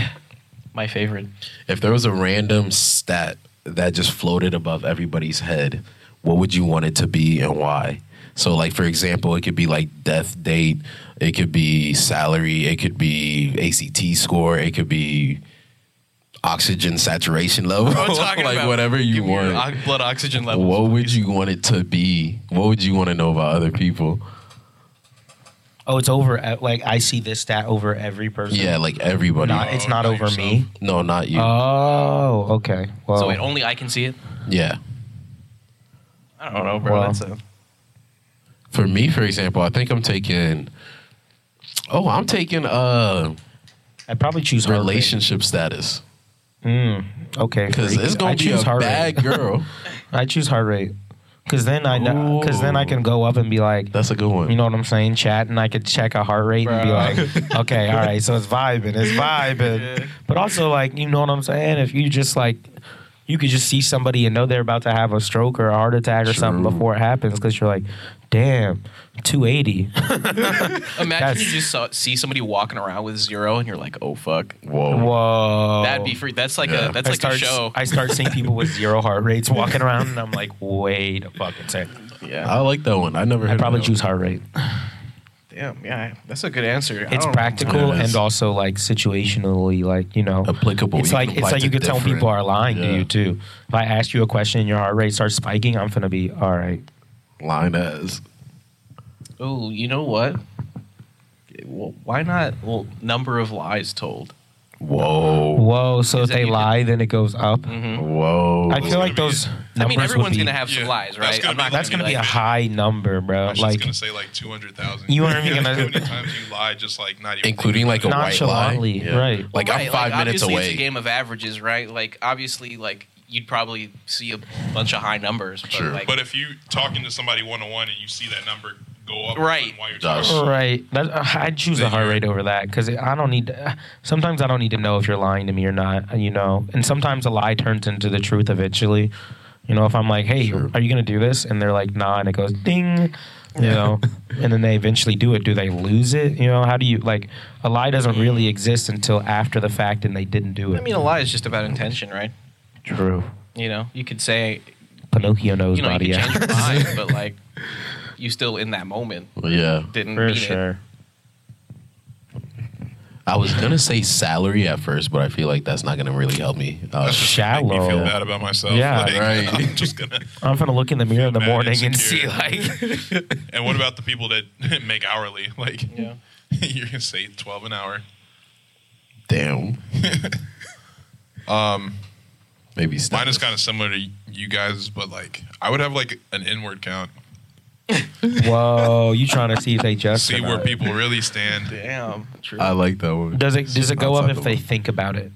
My favorite. If there was a random stat that just floated above everybody's head, what would you want it to be and why? So, like for example, it could be like death date, it could be salary, it could be ACT score, it could be oxygen saturation level, I'm talking like about whatever you give me your want. ox- blood oxygen levels. What would you want it to be? What would you want to know about other people? Oh, it's over. At, like I see this stat over every person. Yeah, like everybody. Not, it's not not over yourself. me. no, not you. Oh, okay. Well, So wait, only I can see it. yeah. I don't know, bro. Well- That's a For me, for example, I think I'm taking. Oh, I'm taking uh I'd probably choose relationship status Mm, okay, because it's gonna I be a bad rate. girl. I choose heart rate because then I know because then I can go up and be like, That's a good one. you know what I'm saying, chat, and I could check a heart rate and be like, okay, all right, so it's vibing, it's vibing. But also, like, you know what I'm saying? If you just like, you could just see somebody and know they're about to have a stroke or a heart attack or something before it happens because you're like, damn, 280. Imagine That's- you just saw, see somebody walking around with zero, and you're like, "Oh fuck." Whoa. Whoa. That'd be free. That's like Yeah. a that's I like start, a show. I start seeing people with zero heart rates walking around, and I'm like, wait a fucking second. yeah. I like that one. I never. I heard probably of that choose heart rate. Damn. Yeah. That's a good answer. I It's don't- practical Yeah, it is. and also like situationally, like you know, one. applicable. It's You like can it's apply like to you could tell different- people are lying to Yeah. you too. If I ask you a question and your heart rate starts spiking, I'm gonna be all right. Line as. Oh, you know what? Well, why not? Well, number of lies told. Whoa. Whoa! So Is if that they you lie, then it goes up. Mm-hmm. Whoa. I feel like gonna be- those. I Numbers mean, would everyone's be- gonna have some Yeah, lies, that's right? gonna I'm be- not That's gonna be a like, high number, I bro. was Like gonna say like two hundred thousand. You aren't even How gonna- many times you lie, just like not even including like a white lie. Nonchalantly, right. Like Right, I'm five like, minutes obviously away. It's a game of averages, right? Like obviously, like you'd probably see a bunch of high numbers, but Sure. like, But if you talking to somebody one on one and you see that number go up, Right. while you're talking, Right. That, uh, I'd choose the Then heart rate over that because I don't need. To, sometimes I don't need to know if you're lying to me or not. You know, and sometimes a lie turns into the truth eventually. You know, if I'm like, "Hey, Sure. are you gonna do this?" and they're like, "Nah," and it goes ding. You know, and then they eventually do it. Do they lose it? You know, how do you like a lie doesn't really exist until after the fact and they didn't do it. I mean, a lie is just about intention, right? True. You know, you could say, Pinocchio knows you know, body. you could change your mind, but like, you still in that moment yeah. didn't for mean sure. I was gonna say salary at first, but I feel like that's not gonna really help me. Uh, that's make me feel bad about myself. Yeah, like, right. I'm just gonna. I'm gonna look in the mirror in the morning and see like. And what about the people that make hourly? Like. Yeah. you're gonna say twelve an hour. damn. Um, Maybe mine is kind of similar to you guys, but like I would have like an inward count, Whoa, you trying to see if they just see where people really stand. Damn. True. I like that one. Does it does it go up Outside if the they one. think about it?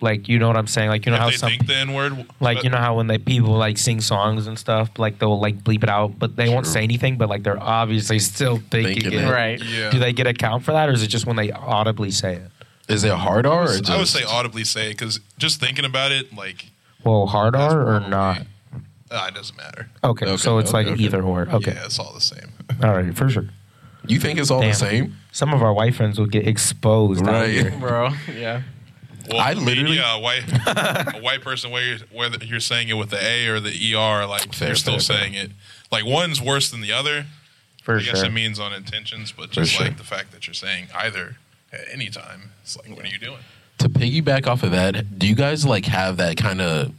Like you know what I'm saying? Like you know if how they some think the N word, like you know how when they people like sing songs and stuff, like they'll like bleep it out, but they won't True. say anything, but like they're obviously still thinking, Thinking it. it. right. Yeah. Do they get a count for that, or is it just when they audibly say it? Is it hard R or just? I would say audibly say because just thinking about it, like Well, hard That's R or probably- not? uh, it doesn't matter. Okay, Okay, so it's okay, like okay. either or. Okay, Yeah, it's all the same. all right, for sure. You think it's all Damn. the same? Some of our white friends will get exposed. Right. Bro. Yeah. Well, I I literally- yeah, a white a white person whether whether you're saying it with the A or the ER, like Fair, you're still fair, fair. saying it. Like one's worse than the other. For I guess sure. it means on intentions, but For just sure. like the fact that you're saying either at any time, it's like, what are you doing? to piggyback off of that, do you guys like have that kind of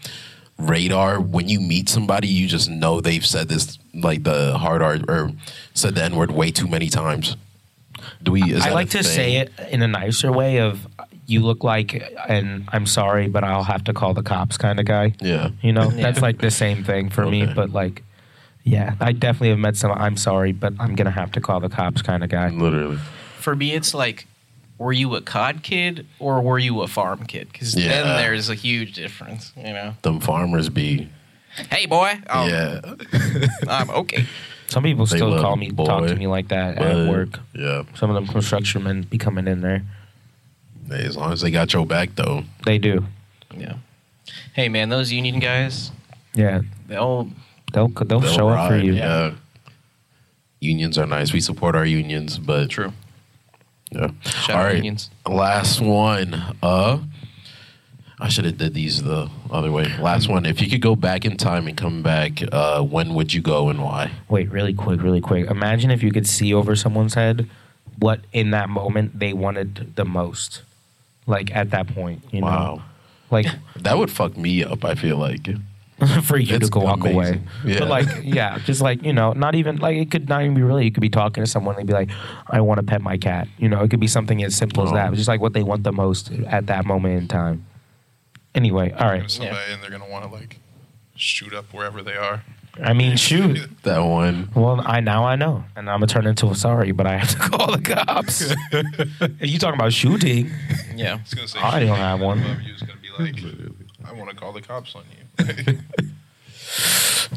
radar when you meet somebody? You just know they've said this like the hard R or said the N word way too many times. Do we? Is I that like to thing? say it in a nicer way of you look like and I'm sorry, but I'll have to call the cops kind of guy. Yeah. You know, Yeah. that's like the same thing for me, but like yeah, I definitely have met some I'm sorry, but I'm going to have to call the cops kind of guy. Literally. For me, it's like, were you a cod kid or were you a farm kid? Because Yeah. then there's a huge difference. You know, Them farmers be. hey boy, oh, Yeah. I'm okay. Some people They still call me boy, talk to me like that but- at work. Yeah. Some of them construction men be coming in there. Hey, as long as they got your back, though. They do. Yeah. Hey man, those union guys, Yeah. they'll They'll they'll, they'll show up for ride, you. Yeah. Unions are nice. We support our unions, but true. Yeah. Shout All out right. unions. Last one. Uh I should have did these the other way. Last one. If you could go back in time and come back, uh, when would you go and why? Wait, really quick, really quick. Imagine if you could see over someone's head what in that moment they wanted the most. Like at that point, you know. Wow. Like That would fuck me up, I feel like. for you It's to go walk amazing. away. Yeah. But like, yeah, just like, you know, not even like it could not even be really. You could be talking to someone and be like, I want to pet my cat. You know, it could be something as simple as Oh. that. But just like what they want the most at that moment in time. Anyway, all right. And right. somebody and they're gonna want to like shoot up wherever they are. I mean, shoot. That one. Well, I now I know, and I'm gonna turn into a sorry, but I have to call the cops. If you talking about shooting? Yeah. It's gonna say I don't have one. Above you is gonna be like, I want to call the cops on you.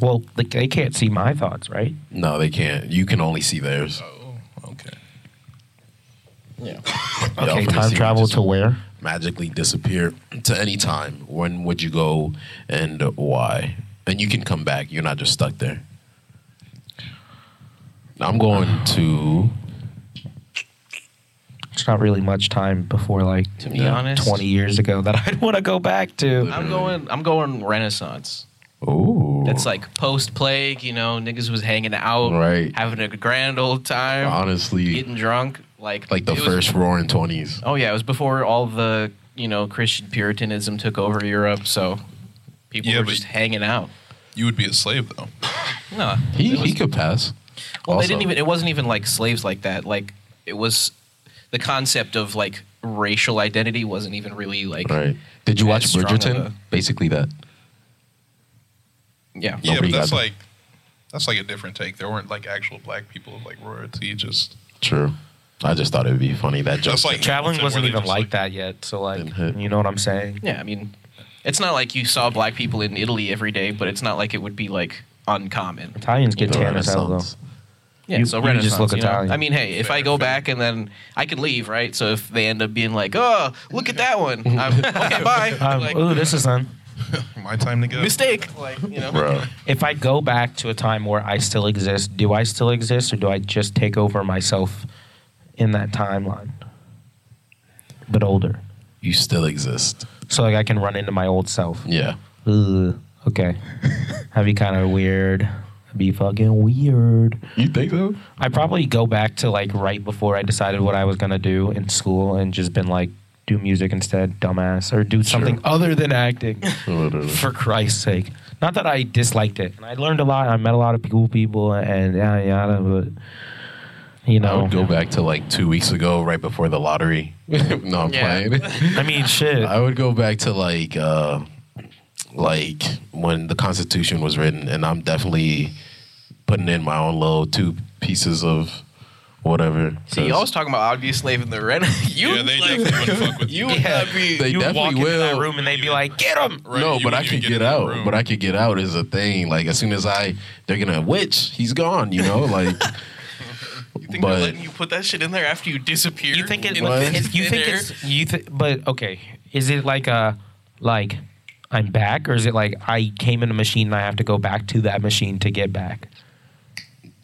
Well, they, they can't see my thoughts, right? No, they can't. You can only see theirs. oh, okay. Yeah. Y'all Okay, time see travel just to where? Magically disappear to any time. When would you go and why? And you can come back. You're not just stuck there. I'm going to. It's not really much time before like To be honest, 20 years ago that I'd want to go back to. I'm going. I'm going Renaissance. Ooh. It's like post plague. You know, niggas was hanging out, Right. having a grand old time, honestly getting drunk. Like like the it was- first roaring twenties. Oh yeah, it was before all the you know Christian Puritanism took over Europe, so people Yeah, were but- just hanging out. You would be a slave though. No, He was- he could pass. well, they didn't even. It wasn't even like slaves like that. Like it was the concept of like racial identity wasn't even really like Right. Did you watch strong of Bridgerton? a- Basically that. yeah. Yeah, Nobody but that's got- like that's like a different take. There weren't like actual black people of like royalty. Just True. I just thought it would be funny that joke. That's like- Traveling wasn't even like like- that yet. So like, Didn't hit. you know what I'm saying? Yeah, I mean, it's not like you saw black people in Italy every day, but it's not like it would be like uncommon. Italians get The tan as hell though. Renaissance. Yeah, You- so you Renaissance. just look you know? Italian. I mean, hey, if I go back and then I can leave, right? So if they end up being like, "Oh, look at that one," I'm, okay, bye. Um, like, ooh, this is fun. my time to go. mistake. Like, you know, Bro. If I go back to a time where I still exist, do I still exist, or do I just take over myself in that timeline, but older? You still exist. So like I can run into my old self. Yeah. Ugh, okay, that'd be kind of weird. That'd be fucking weird. You think so? I probably go back to like right before I decided what I was gonna do in school and just been like, do music instead, dumbass, or do something other than acting. For Christ's sake. Not that I disliked it. And I learned a lot. I met a lot of cool people and yada yada, but you know, I know. would go back to like two weeks ago, right before the lottery. no, I'm Yeah. playing. I mean, shit. I would go back to like uh like when the Constitution was written, and I'm definitely putting in my own little two pieces of whatever. See, y'all was talking about obvious slave in the rent. you yeah, they like, definitely wouldn't fuck with you you. would be. They you definitely walk into that room and they'd be like, "Get him!" Right, no, but I could even get, out. But I could get out is a thing. Like as soon as I, they're gonna witch. He's gone. You know, like. You think but- they're letting you put that shit in there after you disappear? You think it? in What? it's- You think it's you? Th- but okay, is it like a like I'm back, or is it like I came in a machine and I have to go back to that machine to get back?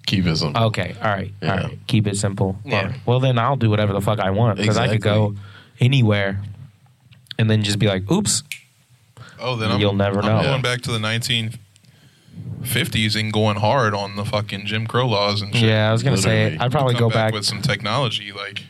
keep it simple. Okay, all right, all Yeah. right. Keep it simple. Yeah. All right. Well, then I'll do whatever the fuck I want because I could go anywhere, and then just be like, "Oops." Oh, then I'm, You'll never I'm know. Yeah. going back to the 1950s and going hard on the fucking Jim Crow laws and shit. Yeah, I was gonna say Literally. I'd probably Come go back. with some technology. Like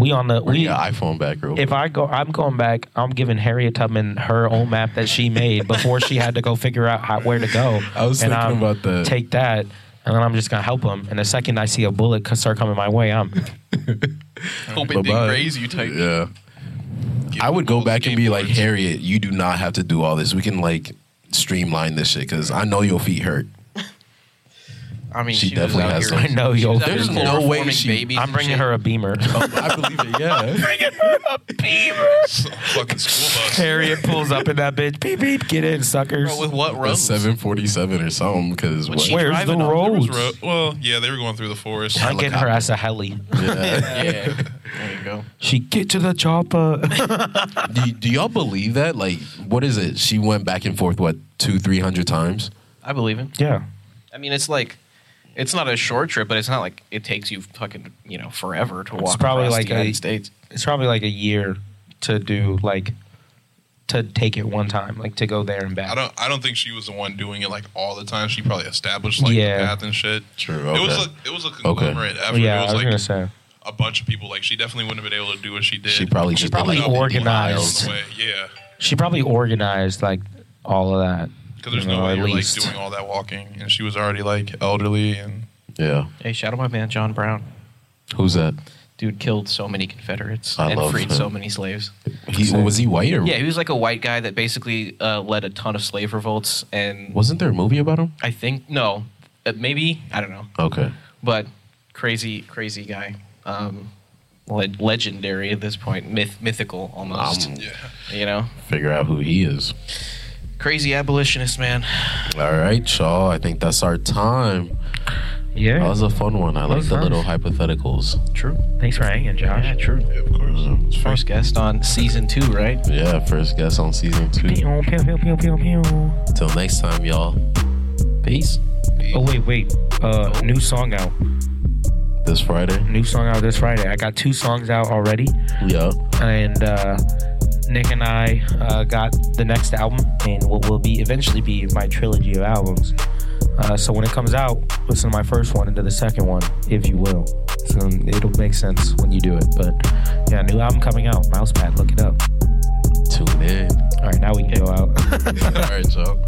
We on the Bring we. your iPhone back real If quick. I go, I'm going back. I'm giving Harriet Tubman her own map that she made before she had to go figure out how, where to go. I was and thinking I'm about that. Take that, and then I'm just gonna help him. And the second I see a bullet start coming my way, I'm Hope it didn't Bye-bye. graze you type. Yeah. Give I would go back and be like. Harriet, you do not have to do all this. We can like streamline this shit because I know your feet hurt. I mean, She she, was definitely out has here. some- I know she you'll- was out There's here no way chloroforming she- babies I'm and bringing shit. her a beamer. Oh, I believe it. Yeah. I'm Bringing her a beamer. fucking school bus. Harriet pulls up in that bitch. Beep beep. Get in, suckers. Bro, with what A roads? 747 or something because What's she Where's the driving on? There was ro- well, yeah, they were going through the forest. I'm getting her ass a heli. yeah. Yeah, there you go. She get to the chopper. do, do y'all believe that? Like, what is it? She went back and forth what two, three hundred times? I believe it. yeah. I mean, it's like, it's not a short trip, but it's not like it takes you fucking, you know, forever to walk It's probably across like the United a- States. It's probably like a year to do like to take it one time, like to go there and back. I don't. I don't think she was the one doing it like all the time. She probably established like Yeah. the path and shit. True, It was okay. like it was a conglomerate effort. yeah, it I was, was like gonna say. a bunch of people. Like she definitely wouldn't have been able to do what she did. She probably She just probably organized. on the way. Yeah, She probably organized like all of that. Because there's You no way at you're least. like doing all that walking, and she was already like elderly and Yeah. Hey, shout out my man John Brown. Who's that? Dude killed so many Confederates I and love freed him. so many slaves. He was he white or Yeah, he was like a white guy that basically uh, led a ton of slave revolts, and Wasn't there a movie about him? I think no, uh, maybe I don't know, Okay. but crazy, crazy guy, um, le- legendary at this point, myth, mythical almost. Um, yeah. you know, Figure out who he is. Crazy abolitionist man. All right, y'all. I think that's our time. Yeah. That was a fun one. I like the fun. little hypotheticals. True. Thanks for hanging, Josh. Yeah, true. Yeah, of course. First guest on season two, right? Yeah, first guest on season two. Pew, pew, pew, pew, pew, pew. Till next time, y'all. Peace. Oh wait, wait. Uh, new song out. This Friday. New song out this Friday. I got two songs out already, Yeah. and uh, Nick and I uh, got the next album, and what will be eventually be my trilogy of albums. Uh, so when it comes out, listen to my first one and to the second one, if you will. So it'll make sense when you do it. But yeah, new album coming out. Mousepad, look it up. Tune in. All right, now we can go out. All right, y'all.